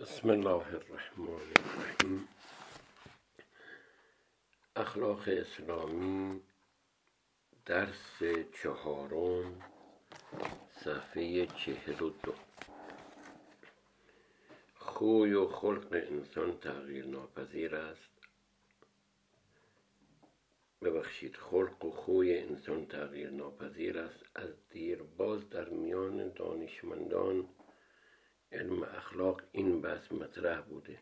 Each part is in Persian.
بسم الله الرحمن الرحیم. اخلاق اسلامی درس چهارم صفحه چهل و دو. خوی و خلق انسان تغییر ناپذیر است. ببخشید خلق و خوی انسان تغییر ناپذیر است. از دیر باز در میان دانشمندان علم اخلاق این بحث مطرح بوده.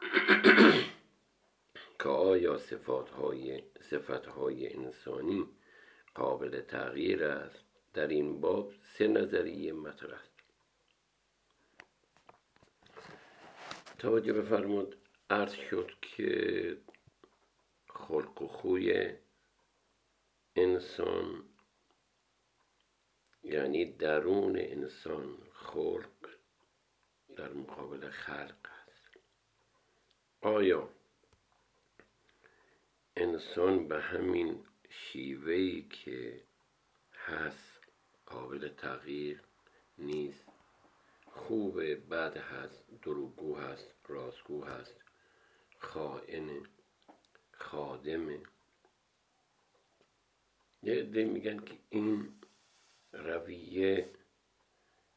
که آیا صفات های, صفت های انسانی قابل تغییر است؟ در این باب سه نظریه مطرح است. توجه بفرمود. عرض شد که خلق و خوی انسان یعنی درون انسان خلق در مقابل خلق است. آیا انسان به همین شیوهی که هست قابل تغییر نیست؟ خوب بد هست دروگو هست راستگو هست خائن خادمه یه عده میگن که این رویه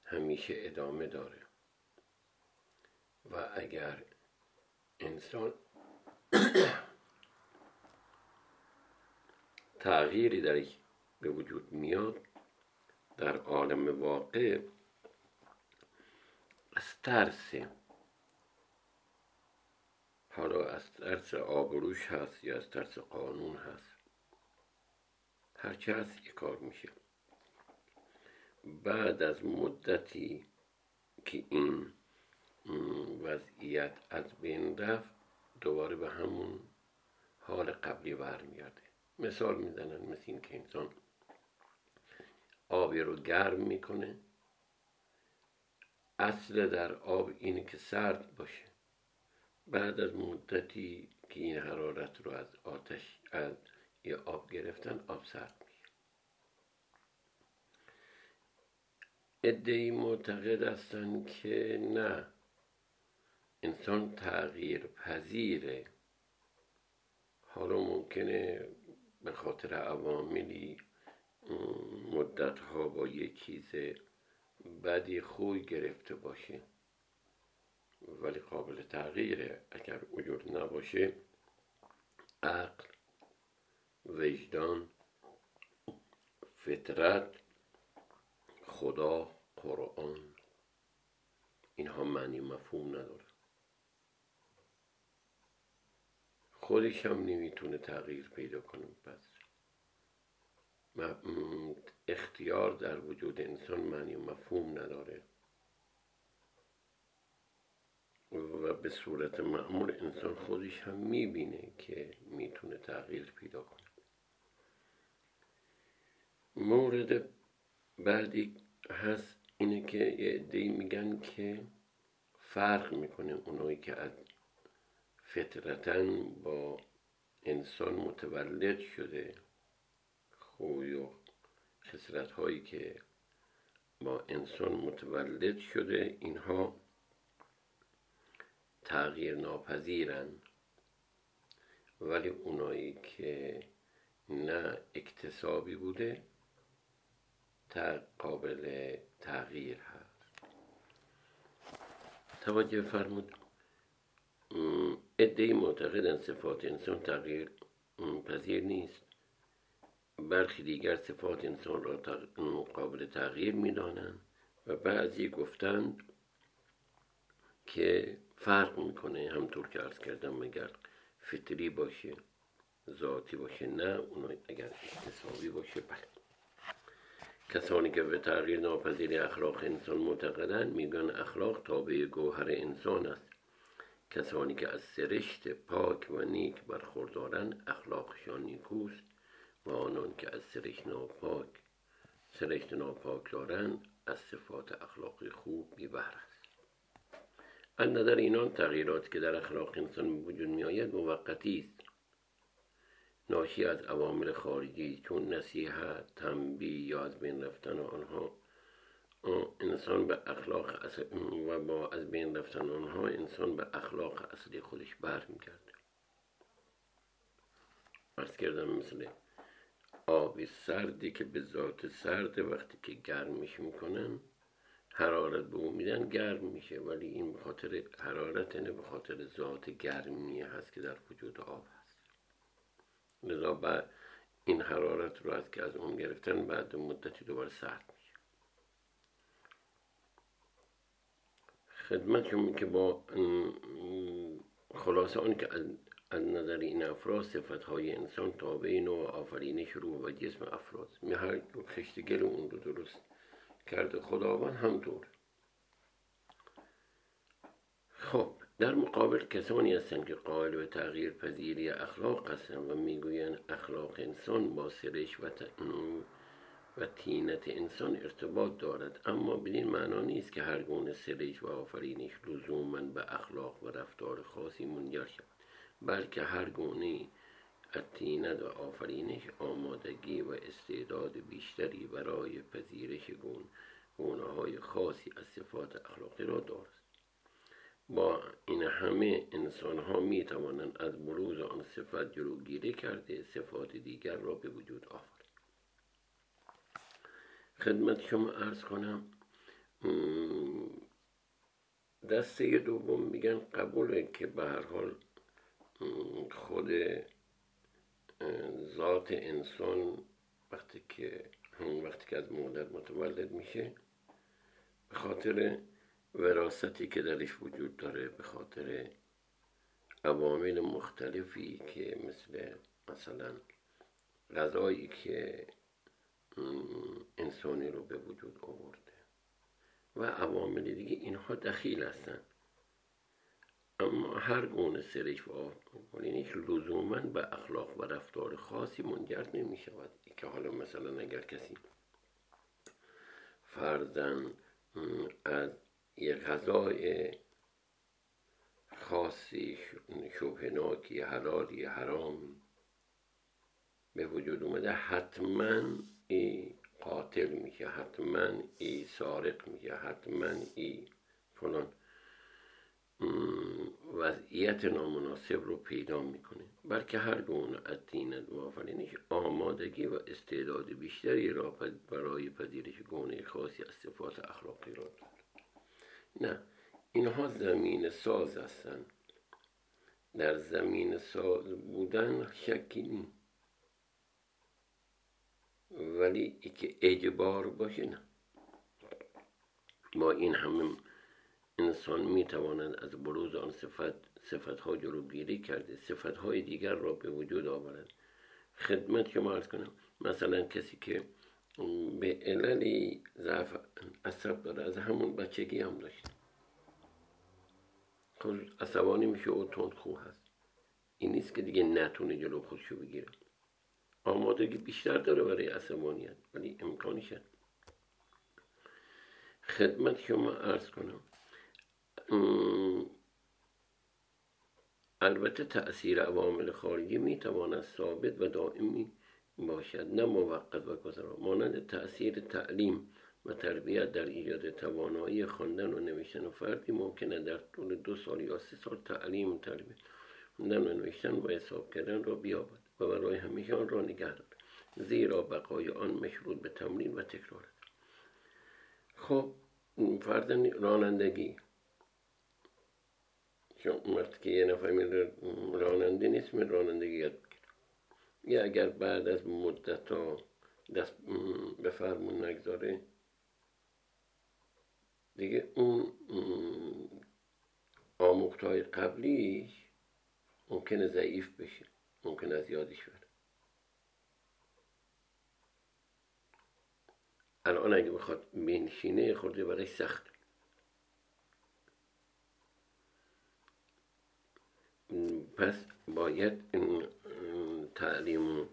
همیشه ادامه داره. و اگر انسان تغییری درش به وجود میاد در عالم واقع از ترس. حالا از ترس آبروش هست یا از ترس قانون هست. هرچه هست یه کار میشه. بعد از مدتی که این وضعیت از بین رفت دوباره به همون حال قبلی برمیگرده. مثال می‌زنن مثل این که انسان آبی رو گرم می‌کنه. اصل در آب اینه که سرد باشه. بعد از مدتی که این حرارت رو از آتش از یه آب گرفتن آب سرد میشه. ادهی معتقد هستن که نه. انسان تغییر پذیره حالا ممکنه به خاطر عواملی مدت ها با یه چیز بدی خوی گرفته باشه. ولی قابل تغییره. اگر وجود نباشه عقل وجدان فطرت خدا قرآن اینها معنی مفهوم نداره. خودش هم نمی‌تونه تغییر پیدا کنه. پس اختیار در وجود انسان معنی و مفهوم نداره. و به صورت معمول انسان خودش هم می‌بینه که می‌تونه تغییر پیدا کنه. مورد بعدی هست اینه که یه عده‌ای میگن که فرق می‌کنه اونایی که از فطرتا با انسان متولد شده. خوی و خسرت هایی که با انسان متولد شده اینها تغییر ناپذیرن. ولی اونایی که نه اکتسابی بوده قابل تغییر هست. توجه فرمود. ادهی معتقدن صفات انسان تغییر پذیر نیست. برخی دیگر صفات انسان را قابل تغییر می‌دانند و بعضی گفتند که فرق می‌کنه همطور که ارز کردم مگر فطری باشه ذاتی باشه نه اون اگر اکتسابی باشه بله. کسانی که به تغییر ناپذیر اخلاق انسان معتقدند میگن اخلاق تابع گوهر انسان است. کسانی که از سرشت پاک و نیک برخوردارند اخلاقشان نیکوست. و آنان که از سرشت ناپاک سرشت ناپاک دارند از صفات اخلاقی خوب بیبهر است از نظر اینان تغییرات که در اخلاق انسان وجود میآید موقتی است. ناشی از عوامل خارجی چون نصیحت تنبیه یا از بین رفتن آنها انسان به اخلاق و با از بین رفتن آنها انسان به اخلاق اصلی خودش برمیگرده ارز کردم مثل آبی سردی که به ذات سرد وقتی که گرمش می‌کنن حرارت به اون میدن گرم میشه. ولی این به خاطر حرارت نه به خاطر ذات گرمی هست که در وجود آب هست. لذا این حرارت رو از که از اون گرفتن بعد مدتی دوباره سرد میشه خدمتشون که با خلاصه آن که از نظر این افراد صفت های انسان تابع نوع آفرینش رو و جسم افراد. هر خشتگل اون رو درست کرده. خداوند همطور. خب در مقابل کسانی هستند که قائل به تغییر پذیری اخلاق هستند و می‌گویند اخلاق انسان با سرش و, و تینت انسان ارتباط دارد. اما بدین معنا نیست که هر گونه سرش و آفرینش لزوما به اخلاق و رفتار خاصی منجر شود بلکه هر گونه تینت و آفرینش آمادگی و استعداد بیشتری برای پذیرش گونه های خاصی از صفات اخلاقی را دارد. با این همه انسان ها می توانند از بروز آن صفت جلوگیری کرده صفات دیگر را به وجود آورد خدمت شما ارز کنم. دسته دوم میگن قبوله که به هر حال خود ذات انسان وقتی که وقتی که از مادر متولد میشه به خاطر وراستی که درش وجود داره به خاطر عوامل مختلفی که مثل مثلا غذایی که انسانی رو به وجود آورده. و عوامل دیگه اینها دخیل هستند اما هر گونه سرش و آفرینش لزوما به اخلاق و رفتار خاصی منجر نمی شود که حالا مثلا اگر کسی فرزن از یه غذای خاصی شبهناکی حلالی حرام به وجود اومده حتما ای قاتل میشه حتما ای سارق میشه حتما ای فلان. وضعیت نامناسب رو پیدا می‌کنه. بلکه هر گونه از دینت آفرینش آمادگی و استعداد بیشتری را برای پذیرش گونه خاصی از صفات اخلاقی را دارد. نه اینها زمین ساز هستند. در زمین ساز بودن شکی نیست. ولی که اجبار باشه نه. با این همه انسان می تواند از بروز آن صفت صفت ها جلوگیری کرده صفت های دیگر را به وجود آورد. خدمت شما ارز کنم. مثلا کسی که به عللی ضعف عصب داره از همون بچگی هم داشت خب عصبانی میشه و تند خوب هست. این نیست که دیگه نتونه جلو خودشو بگیره. آمادگی بیشتر داره برای عصبانیت ولی امکانش خدمت شما ارز کنم. البته تأثیر عوامل خارجی می‌تواند ثابت و دائمی باشد نه موقت و گذرا. مانند تأثیر تعلیم و تربیت در ایجاد توانایی خواندن و نوشتن و فردی ممکنه در طول دو سال یا سه سال تعلیم و تربیت خوندن و نوشتن و حساب کردن را بیابد. و برای همیشه آن را نگه دارد زیرا بقای آن مشروط به تمرین و تکرار است. خب فرد رانندگی. چون وقتی که یه نفر راننده نیست من رانندگی یاد یا اگر بعد از مدت ها دست به فرمون نگذاره دیگه اون آموخت های قبلیش ممکنه ضعیف بشه. ممکنه از یادش بره. الان اگه بخواد بنشینه خورده برای سخت. پس باید این تعلیم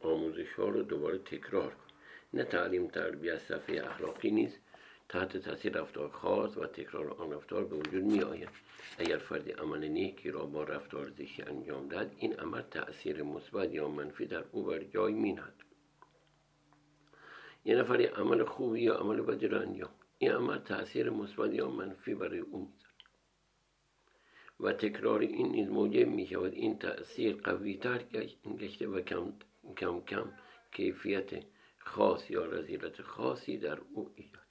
آموزش ها رو دوباره تکرار کن نه تعلیم تربیت صفحه اخلاقی نیست. تحت تاثیر رفتار خاص و تکرار آن رفتار به وجود می آید اگر فردی عمل نیکی را با رفتار زشتی انجام داد این عمل تأثیر مثبت یا منفی در او بر جای می یه نفری عمل خوبی یا عمل بدی رو انجام این عمل تاثیر مثبت یا منفی برای او می‌ذاره و تکرار این نیز موجب می شود این تاثیر قوی تر گشته و کم کم کم کیفیت خاص یا رزیلت خاصی در او ایجاد.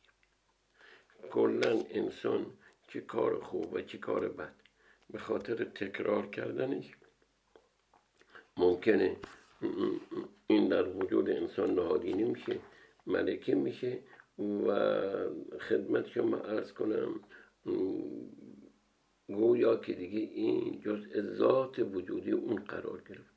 کلا انسان چه کار خوب و چه کار بد. به خاطر تکرار کردنش ممکنه این در وجود انسان نهادینی میشه ملکه میشه و خدمت شما ارز کنم گویا که دیگه این جز ذات وجودی اون قرار گرفت.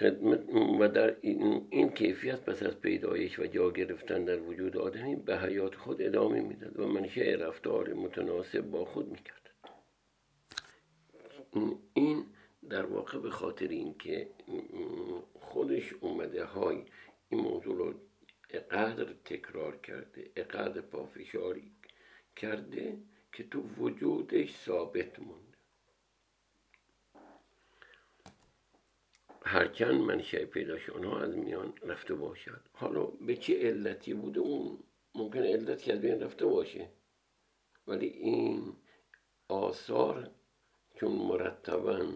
خدمت و در این, این کیفیت پس از پیدایش و جا گرفتن در وجود آدمی به حیات خود ادامه می‌داد و منشه رفتار متناسب با خود می‌کرد. این در واقع به خاطر اینکه خودش اومده های این موضوع رو اقدر تکرار کرده اقدر پافشاری کرده که تو وجودش ثابت مونده. هرچند منشه پیداش آنها از میان رفته باشد. حالا به چه علتی بوده اون؟ ممکن علتی از بین رفته باشه. ولی این آثار چون مرتبا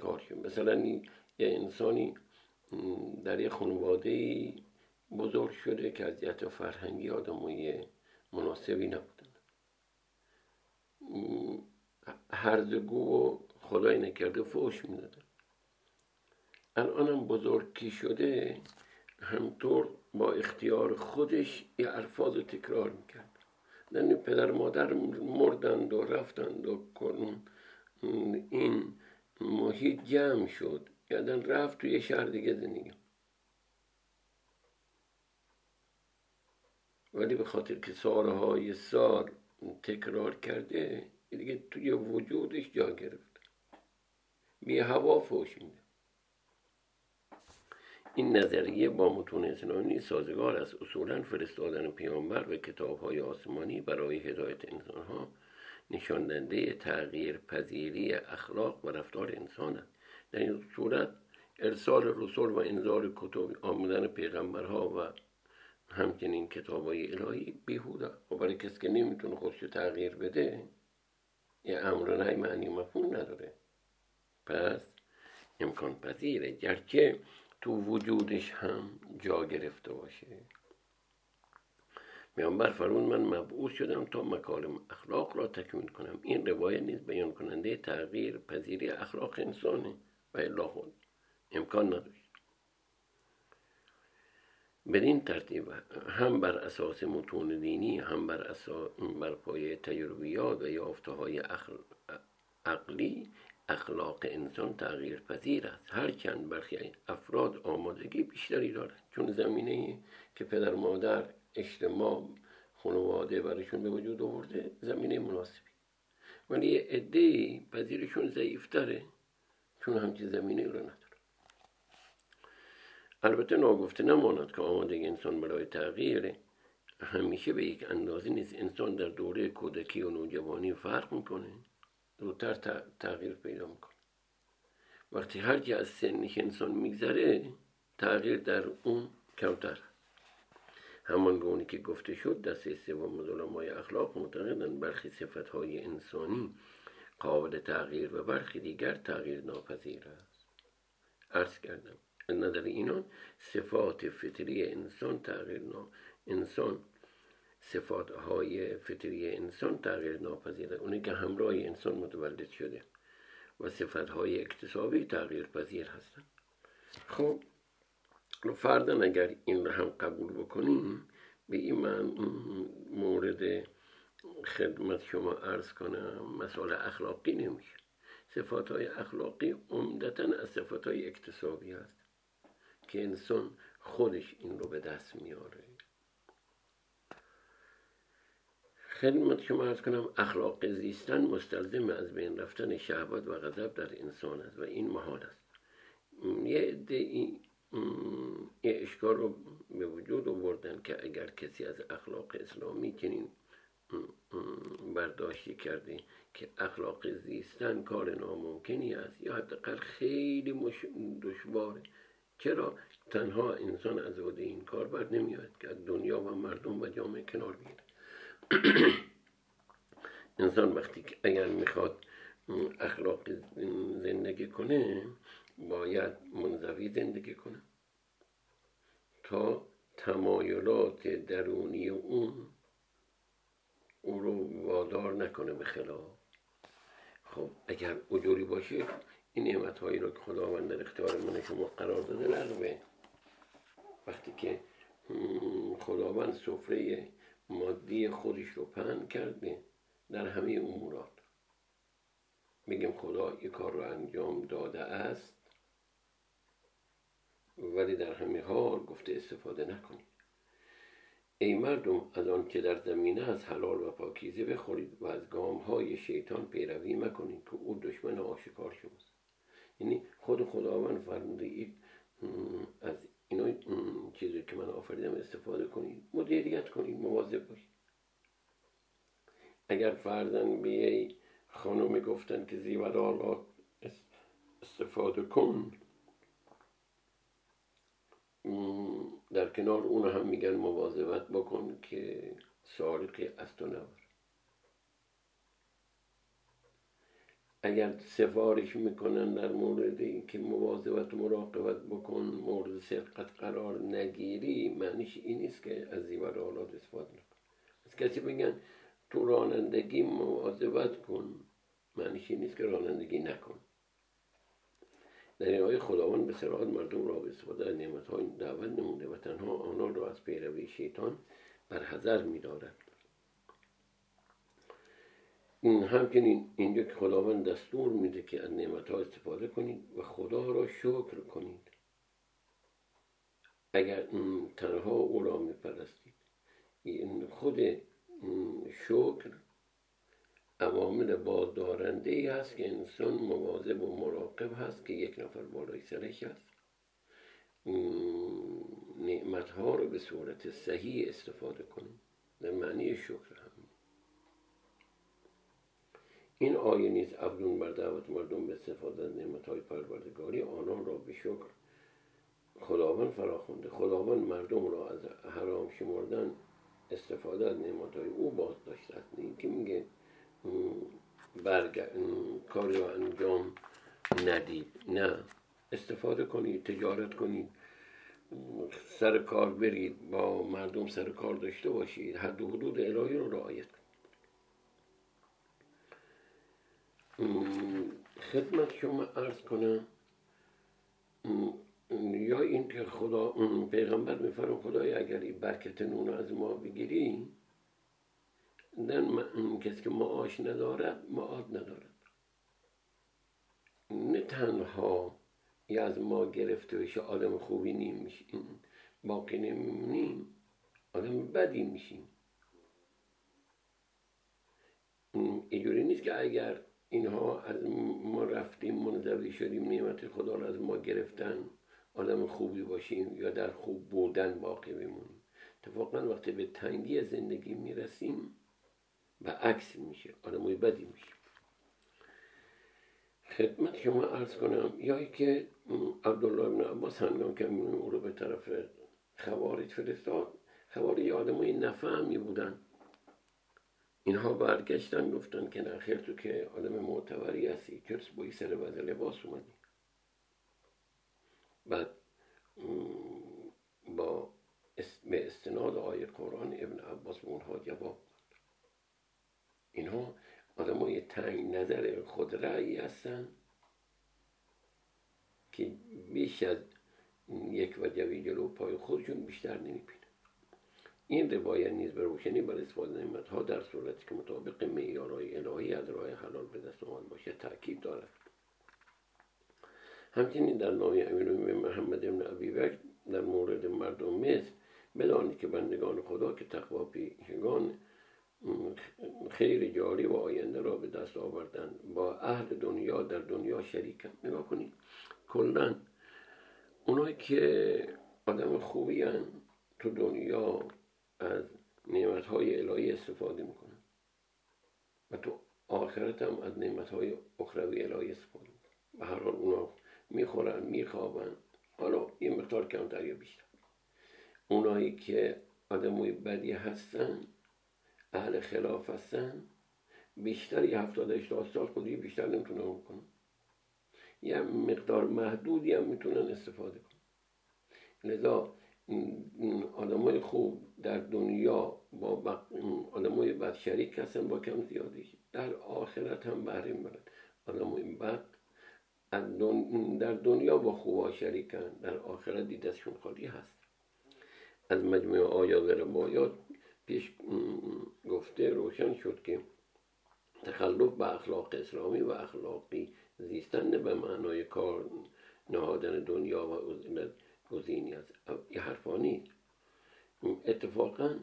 کار شد. مثلا یه انسانی در یه خانواده بزرگ شده که از جهت فرهنگی آدمای مناسبی نبودن. هرزگو و خدای نکرده فوش می‌دادن. الانم بزرگی شده همطور با اختیار خودش یه الفاظ تکرار می‌کرد. یعنی پدر مادر مردند و رفتند و این محیط جمع شد. یادن رفت توی شهر دیگه زندگی. ولی به خاطر که سالهای سال تکرار کرده دیگه توی وجودش جا گرفت. بی هوا فوش میده. این نظریه با متون اسلامی سازگار است. اصولا فرستادن پیامبر و کتاب های آسمانی برای هدایت انسان ها نشاندنده تغییر پذیری اخلاق و رفتار انسان است. در این صورت ارسال رسول و انذار کتب آمدن پیغمبرها و همچنین کتاب های الهی بیهوده. و برای کسی که نمی‌تونه خودش تغییر بده یه امر نهی معنی مفهوم نداره. پس امکان پذیره گرچه تو وجودش هم جا گرفته باشه. میانبر فرون من مبعوث شدم تا مکارم اخلاق را تکمیل کنم. این روایت نیز بیان کننده تغییر پذیری اخلاق انسانه و الا خود. امکان نداشت. بدین ترتیب هم بر اساس متون دینی هم بر, اساس بر پایه تجربیات و یافته های عقلی اخلاق انسان تغییر پذیر است. هرچند برخی افراد آمادگی بیشتری دارند. چون زمینه که پدر مادر اجتماع خانواده برایشون به وجود آورده زمینه مناسبی. ولی یه عده پذیرشون ضعیفتره چون همچی زمینه رو نداره البته ناگفته نماند که آمادگی انسان برای تغییر همیشه به یک اندازه نیست انسان در دوره کودکی و نوجوانی فرق می‌کنه. زودتر تغییر پیدا می‌کنه. وقتی هر از سنش انسان میگذره تغییر در اون کمتر همان گونه که گفته شد دسته سوم مای اخلاق معتقدند برخی صفت های انسانی قابل تغییر و برخی دیگر تغییر ناپذیر است. عرض کردم از نظر اینان صفات فطری انسان تغییر نا انسان صفات های فطری انسان تغییر ناپذیره. اونی که همراه انسان متولد شده و صفت های اکتسابی تغییر پذیر هستند. خب فردا اگر این رو هم قبول بکنیم به این من مورد خدمت شما عرض کنم مسائل اخلاقی نمیشه. صفات های اخلاقی عمدتا از صفات های اکتسابی هست که انسان خودش این رو به دست میاره. خدمت شما ارز کنم اخلاق زیستن مستلزم از بین رفتن شهوت و غضب در انسان است و این محال است. یه این اشکال رو به وجود آوردن که اگر کسی از اخلاق اسلامی چنین برداشتی کرده که اخلاق زیستن کار ناممکنی است یا حداقل خیلی دشواره چرا؟ تنها انسان از عهده این کار بر نمیاد که دنیا و مردم و جامعه کنار بگیره انسان وقتی اگر می‌خواد اخلاق زندگی کنه باید منزوی زندگی کنه. تا تمایلات درونی اون او رو وادار نکنه به خلاف. خب اگر اجوری باشه این نعمت هایی رو که خداوند در اختیار من شما قرار داده لغوه. وقتی که خداوند سفره مادی خودش رو پهن کرده در همه امورات. میگم خدا یک کار رو انجام داده است ولی در همه حال گفته استفاده نکنید. ای مردم از آن که در زمینه از حلال و پاکیزه بخورید و از گام های شیطان پیروی مکنید که او دشمن آشکار شماست. یعنی خود خداوند فرموده از اینا چیزی که من آفریدم استفاده کنید مدیریت کنید مواظب باشید اگر فرزن به خانم گفتن که زیورالات استفاده کن در کنار اون هم میگن مواظبت بکن که سارقی از تو نبر. اگر سفارش می‌کنن در مورد اینکه مواظبت و مراقبت بکن مورد سرقت قرار نگیری معنیش این نیست که از زیور آلات استفاده نکن از کسی بگن تو رانندگی مواظبت کن معنیش این نیست که رانندگی نکن. در این آیه خداوند به سراحت مردم را به استفاده از نعمت های دعوت نموده و تنها آنان را از پیروی شیطان بر حذر میدارد. همچنین اینجا که خداوند دستور میده که از نعمت ها استفاده کنید و خدا را شکر کنید. اگر تنها او را میپرستید. خود شکر عوامل بادارنده ای هست که انسان مواظب و مراقب هست که یک نفر بالای سرش هست نعمت ها رو به صورت صحیح استفاده کنیم در معنی شکر این آیه نیز افزون بر دعوت مردم به استفاده از نعمت های پروردگاری آنان را به شکر خداوند فراخونده. خداوند مردم را از حرام شمردن استفاده از نعمت های او باز داشته است که میگه برگ... کاری رو انجام ندید. نه. استفاده کنید تجارت کنید سر کار برید با مردم سر کار داشته باشید. حد و حدود الهی رو رعایت خدمت شما عرض کنم. یا این که خدا پیغمبر میفرم خدای اگر این برکت نون از ما بگیری در کسی که معاش ندارد معاد ندارد. نه تنها یا از ما گرفته بشه آدم خوبی نیم باقی نمیمونیم آدم بدی میشیم. اینجوری نیست که اگر اینها از ما رفتیم منزوی شدیم نعمت خدا رو از ما گرفتن. آدم خوبی باشیم یا در خوب بودن باقی بمونیم. اتفاقا وقتی به تنگی زندگی می‌رسیم و عکس میشه آدمای بدی میشه. خدمت شما ارز کنم یا که عبدالله ابن عباس هنگام که او رو به طرف خوارج فرستاد خوارج آدمای نفهمی بودن. اینها برگشتن گفتن که نخیر تو که آدم معتبری هستی. چرس با سر بده لباس اومدی؟ بعد با به استناد آیه قرآن ابن عباس به اونها جواب اینها آدم های تنگ نظر خود رأی هستن که بیش از یک وجبی جلو پای خودشون بیشتر نمی‌بینن. این روایت نیز به روشنی بر استفاده نعمت ها در صورتی که مطابق معیارهای الهی از راه حلال به دست آمد باشه تاکید دارد. همچنین در نام امیر محمد ابن بکر در مورد مردم مصر بدانید که بندگان خدا که تقوا پیشگان خیر جاری و آینده را به دست آوردن با اهل دنیا در دنیا شریکن نگاه کنید کلا اونایی که آدم خوبی هن تو دنیا از نعمت های الهی استفاده می‌کنن و تو آخرت هم از نعمت های اخروی الهی استفاده می‌کنن به هر حال اونا می‌خورن میخوابن. حالا یه مقدار کمتر یا بیشتر. اونایی که آدمای بدی هستن اهل خلاف هستن بیشتر یه هفتاد هشتاد سال خودی بیشتر نمی‌تونن کنن یه مقدار محدودی هم می‌تونن استفاده کنن. لذا آدمای خوب در دنیا با آدمای بد شریک هستن با کم زیادی. در آخرت هم بهره می‌برن آدمای بد در دنیا با خوبا شریکن. در آخرت دیدشون خالی هست. از مجموع آیات روایات پیش گفته روشن شد که تخلف به اخلاق اسلامی و اخلاقی زیستن به معنای کار نهادن دنیا و گزینی است یه حرفانی اتفاقا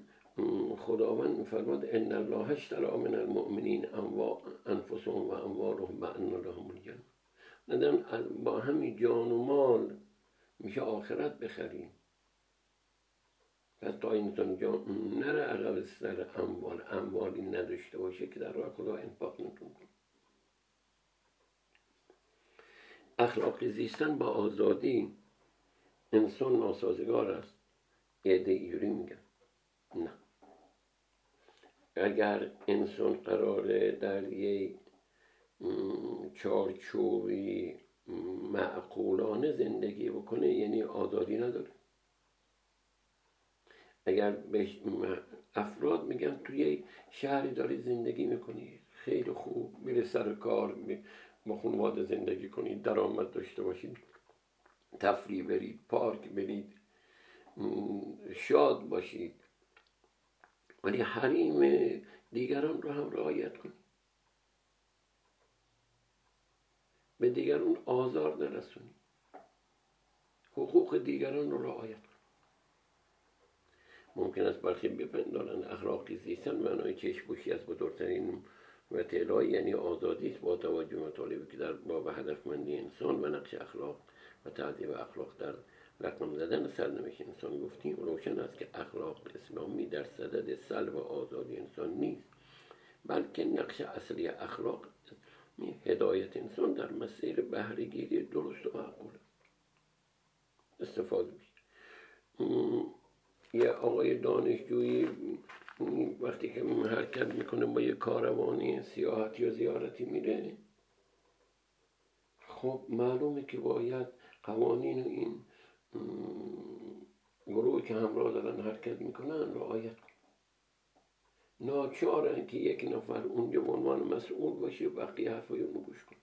خداوند میفرماد ان الله اشترى من المؤمنین انفسهم و اموالهم بان لهم الجنه با همین جان و مال میشه آخرت بخریم. پس تا انسان جان نره عقب سر اموال. اموالی نداشته باشه که در راه خدا انفاق نتون کنه. اخلاقی زیستن با آزادی. انسان ناسازگار است. عده ایوری میگن. نه. اگر انسان قراره در یک چارچوبی معقولانه زندگی بکنه یعنی آزادی نداره. اگر افراد میگن توی شهری داری زندگی می‌کنی خیلی خوب میره سر کار با خانواده زندگی کنید درآمد داشته باشید. تفریح برید پارک برید شاد باشید. ولی حریم دیگران رو هم رعایت کنید. به دیگران آزار نرسونید. حقوق دیگران رو رعایت کنید. ممکن است برخی بپندارند اخلاقی زیستن معنای چشم از بزرگترین و یعنی آزادی است با توجه مطالبی که در باب هدفمندی انسان و نقش اخلاق و تعذیب اخلاق در رقم زدن سرنوشت انسان گفتیم روشن است که اخلاق اسلامی در صدد سلب آزادی انسان نیست بلکه نقش اصلی اخلاق هدایت انسان در مسیر بهرهگیری درست و معقول استفاده میشه یه آقای دانشجویی وقتی که حرکت می‌کنه با یه کاروانی سیاحتی یا زیارتی میره خب معلومه که باید قوانین این گروه که همراه دارن حرکت می‌کنن رعایت کن. ناچارن که یک نفر اونجا به عنوان مسئول باشه و بقیه حرفای اونو گوش کن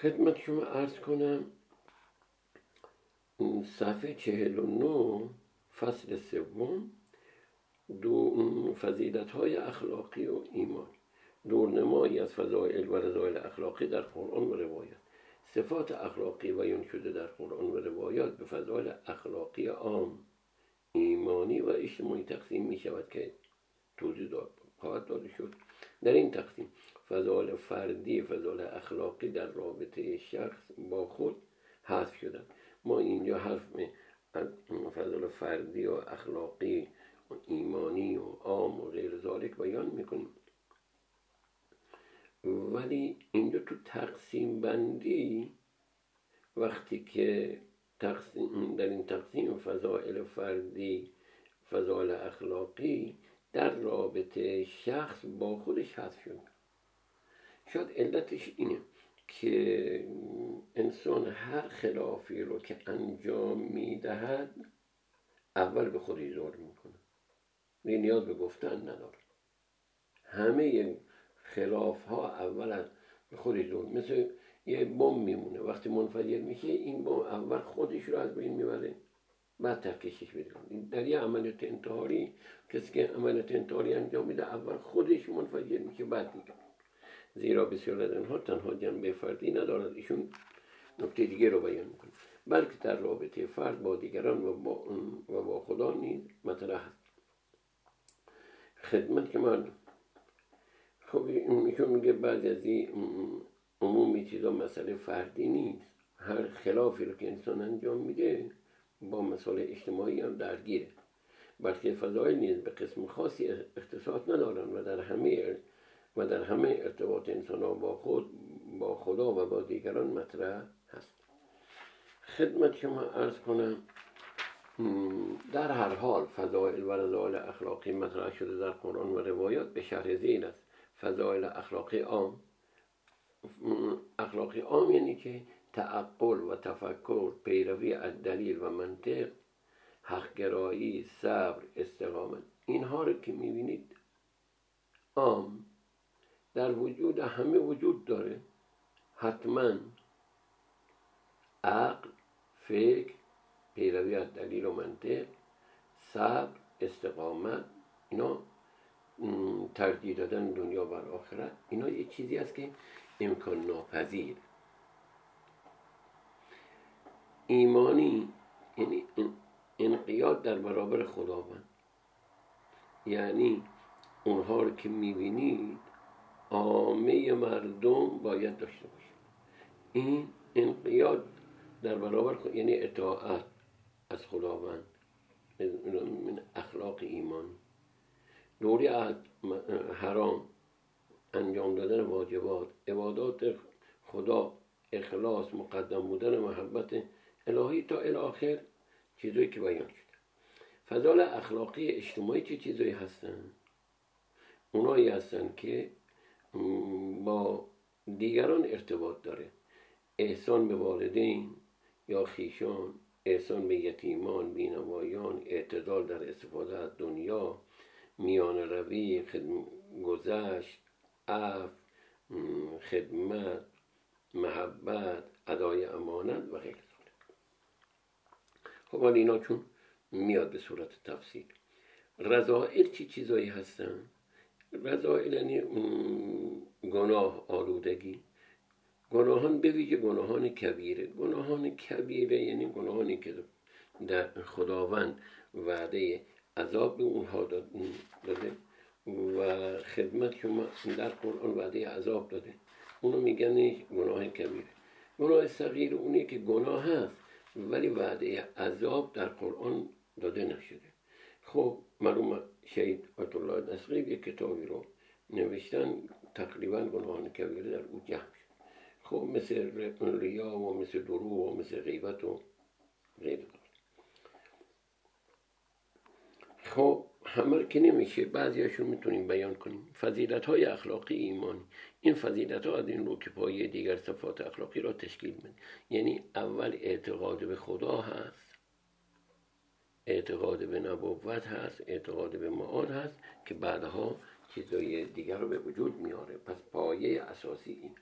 خدمت شما ارز کنم صفحه چهل و نو فصل سوم دو فضیلت های اخلاقی و ایمان. دورنمایی از فضایل و رضایل اخلاقی در قرآن و روایات صفات اخلاقی بیان شده در قرآن و روایات به فضایل اخلاقی عام ایمانی و اجتماعی تقسیم می شود که توضیح خواهد داده شد. در این تقسیم فضایل فردی فضایل اخلاقی در رابطه شخص با خود حذف شدن ما اینجا حرف فضایل فردی و اخلاقی و ایمانی و عام و غیر ذالک بیان می‌کنیم ولی اینجا تو تقسیم بندی وقتی که تقسیم در این تقسیم فضائل فردی فضائل اخلاقی در رابطه شخص با خودش حذف شد. شاید علتش اینه که انسان هر خلافی رو که انجام می‌دهد اول به خودی زور می‌کنه. نیاز به گفتن نداره. همه خلاف ها اول از خودش دور مثل یه بم میمونه. وقتی منفجر میشه این بم اول خودش رو از بین می‌بره. بعد ترکشش بده در یه عملیات انتحاری کسی که عملیات انتحاری انجام میده اول خودش منفجر میشه بعد دیگه زیرا بسیار از اینها تنها جنبه فردی ندارد. ایشون نکته دیگه رو بیان می‌کنه. بلکه در رابطه فرد با دیگران و با, و با خدا نیز مطرح هست خدمت که من خب ایشون میگه بعضی از این عمومی چیزا مسئله فردی نیست. هر خلافی رو که انسان انجام میده با مسئله اجتماعی هم درگیره. بلکه فضایل نیز به قسم خاصی اختصاص ندارن و در همه و در همه ارتباط انسان با خود با خدا و با دیگران مطرح هست. خدمت شما ارز کنم در هر حال فضائل و رضایل اخلاقی مطرح شده در قرآن و روایات به شرح زین است. فضائل اخلاقی عام. اخلاقی عام یعنی که تعقل و تفکر پیروی از دلیل و منطق حقگرایی صبر استقامت. اینها رو که می‌بینید عام در وجود همه وجود داره. حتما عقل فکر پیروی از دلیل و منطق صبر استقامت اینا ترجیح دادن دنیا بر آخرت اینا یه چیزی است که امکان ناپذیر. ایمانی یعنی انقیاد در برابر خداوند. یعنی اونها رو که می‌بینید عامه مردم باید داشته باشید این انقیاد در برابر یعنی اطاعت از خداوند من اخلاق ایمان. دوری حرام انجام دادن واجبات عبادات خدا اخلاص مقدم بودن محبت الهی تا الاخر چیزایی که بیان شده. فضال اخلاقی اجتماعی چه چیزایی هستن؟ اونایی هستن که با دیگران ارتباط داره. احسان به والدین یا خیشان احسان به یتیمان بینوایان اعتدال در استفاده از دنیا میان روی گذشت عف خدمت محبت ادای امانت و غیره. خب حالا اینا چون میاد به صورت تفسیر رضائل چی چیزایی هستن؟ رضائل یعنی گناه آلودگی. گناهان به ویژه گناهان کبیره. گناهان کبیره یعنی گناهانی که در خداوند وعده عذاب به اونها داده. و خدمت شما در قرآن وعده عذاب داده. اونو میگن گناه کبیره. گناه صغیر اونی که گناه هست ولی وعده عذاب در قرآن داده نشده. خب معلوم شهید آیت الله نصری یک کتابی رو نوشتن تقریبا گناهان کبیره در او جمع خب مثل ریا و مثل درو و مثل غیبت و غیره. خب همه که نمیشه بعضیاشون می‌تونیم بیان کنیم. فضیلت های اخلاقی ایمانی. این فضیلت ها از این رو که پایه دیگر صفات اخلاقی را تشکیل میده یعنی اول اعتقاد به خدا هست اعتقاد به نبوت هست اعتقاد به معاد هست که بعدها چیزای دیگر رو به وجود میاره. پس پایه اساسی این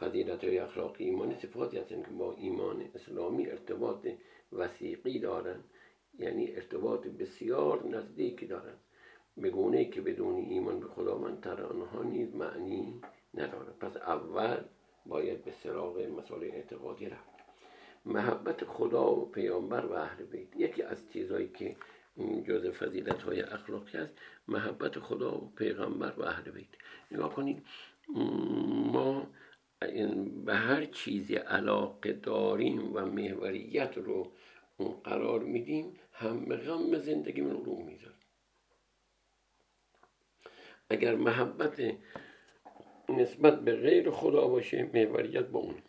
فضیلت های اخلاقی ایمانی صفاتی هستن که با ایمان اسلامی ارتباط وسیقی دارند. یعنی ارتباط بسیار نزدیکی دارند به گونه که بدون ایمان به خداوند تر آنها نیز معنی ندارد. پس اول باید به سراغ مسائل اعتقادی رفت. محبت خدا و پیامبر و اهل بیت. یکی از چیزهایی که جز فضیلت های اخلاقی است محبت خدا و پیغمبر و اهل بیت. نگاه کنید ما به هر چیزی علاقه داریم و محوریت رو قرار میدیم هم غم زندگی من رو می‌ذاره اگر محبت نسبت به غیر خدا باشه محوریت با اون.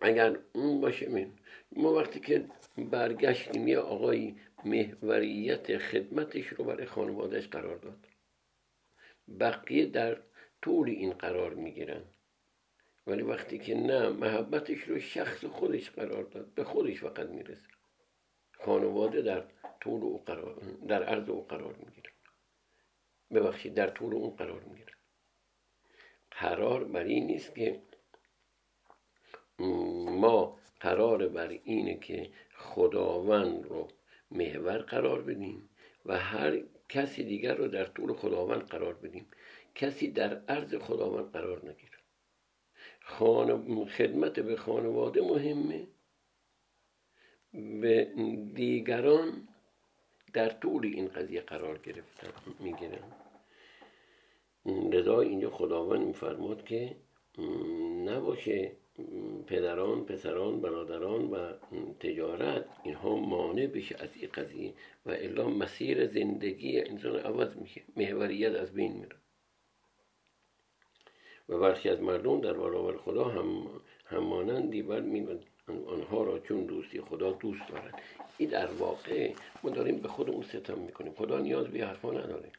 اگر اون باشه من ما وقتی که برگشتیم یه آقای محوریت خدمتش رو برای خانوادهش قرار داد. بقیه در طول این قرار می‌گیرن. ولی وقتی که نه محبتش رو شخص خودش قرار داد. به خودش فقط می‌رسه. خانواده در طول او قرار در عرض او قرار می‌گیرن ببخشید در طول اون قرار می‌گیرن قرار بر این نیست که ما قرار بر اینه که خداوند رو محور قرار بدیم و هر کسی دیگر رو در طول خداوند قرار بدیم. کسی در عرض خداوند قرار نگیره خدمت به خانواده مهمه. به دیگران در طول این قضیه قرار گرفتن می‌گیرن. لذا اینجا خداوند میفرماد که نباشه پدران پسران برادران و تجارت اینها مانع بشه از این قضیه و الا مسیر زندگی انسان عوض میشه محوریت از بین میره. و برخی از مردم در برابر خدا هم همانندی بر آنها را چون دوستی خدا دوست دارد. این در واقع ما داریم به خودمون ستم می‌کنیم. خدا نیاز به حرفا نداره.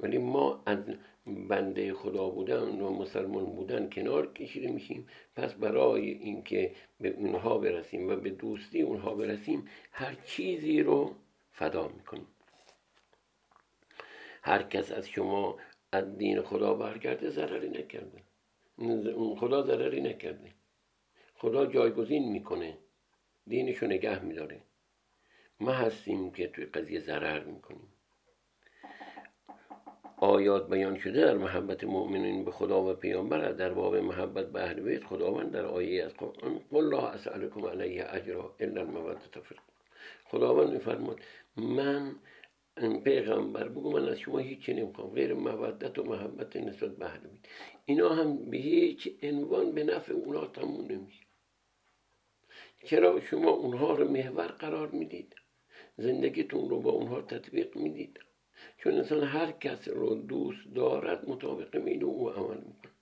ولی ما از بنده خدا بودن و مسلمان بودن کنار کشیده میشیم. پس برای اینکه به اونها برسیم و به دوستی اونها برسیم هر چیزی رو فدا می‌کنیم. هر کس از شما از دین خدا برگرده ضرری نکرده. خدا ضرری نکرده. خدا جایگزین می‌کنه. دینشو نگه میداره. ما هستیم که توی قضیه ضرر می‌کنیم. آیات بیان شده در محبت مؤمنین به خدا و پیامبر در باب محبت به اهل بیت خداوند در آیه از قرآن قل لا اسالکم علیه اجرا الا المودة فی خداوند میفرماد من پیغمبر بگو من از شما هیچی نمی‌خوام غیر مودت و محبت نسبت به اهل بیت. اینا هم به هیچ عنوان به نفع اونا تموم نمیشه. چرا شما اونها رو محور قرار می‌دید؟ زندگیتون رو با اونها تطبیق می‌دید؟ چون انسان هر کس رو دوست دارد مطابق میل او عمل می‌کنه.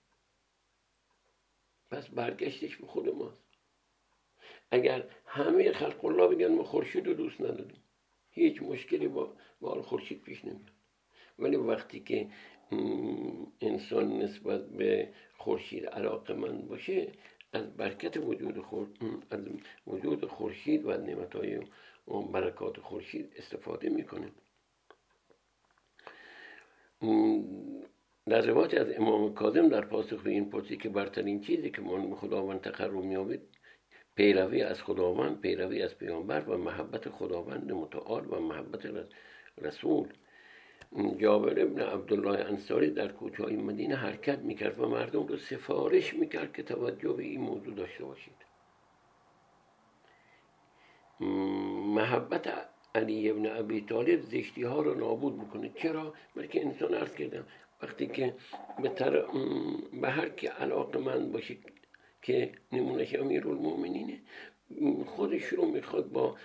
پس برگشتش به خود ماست. اگر همه خلق الله بگن ما خورشید رو دوست نداریم هیچ مشکلی با با خورشید پیش نمیاد. ولی وقتی که انسان نسبت به خورشید علاقه من باشه از برکت وجود از وجود خورشید و نعمت های و برکات خورشید استفاده می‌کنه. در روایت از امام کاظم در پاسخ به این پرسی که برترین چیزی که من خداوند تقرب میابید پیروی از خداوند پیروی از پیامبر و محبت خداوند متعال و محبت رسول. جابر ابن عبدالله انصاری در کوچه مدینه حرکت می‌کرد و مردم رو سفارش می‌کرد که توجه به این موضوع داشته باشید. محبت علی ابن ابی طالب زشتی ها رو نابود می‌کنه. چرا؟ بلکه انسان عرض کردم وقتی که به, تر... به هر که علاقه من باشه که نمونش امیر المومنینه خودش رو می‌خواد با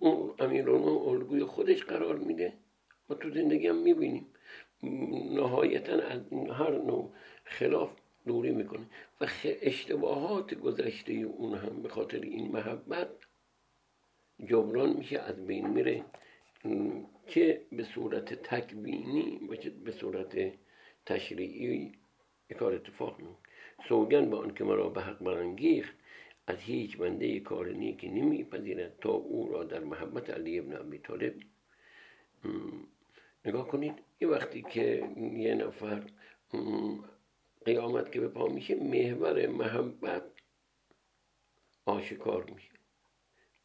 اون امیر الگوی خودش قرار میده. تو زندگی هم می‌بینیم. نهایتا از هر نوع خلاف دوری می‌کنه و اشتباهات گذشته اون هم به خاطر این محبت جبران میشه از بین میره. که به صورت تکبینی باشه به صورت تشریعی کار اتفاق میفته سوگن به آنکه مرا به حق برانگیخت از هیچ بنده کار نیکی نمیپذیرد تا او را در محبت علی ابن ابی طالب نگاه کنید یه وقتی که یه نفر قیامت که به پا میشه محور محبت آشکار میشه.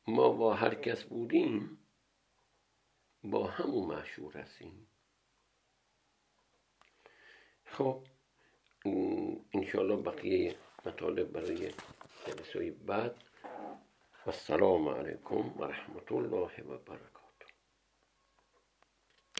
ما با هر کس بودیم با همون معشور هستیم. خب انشاءالله بقیه مطالب برای جلسه بعد. و السلام علیکم و رحمت الله و برکاته.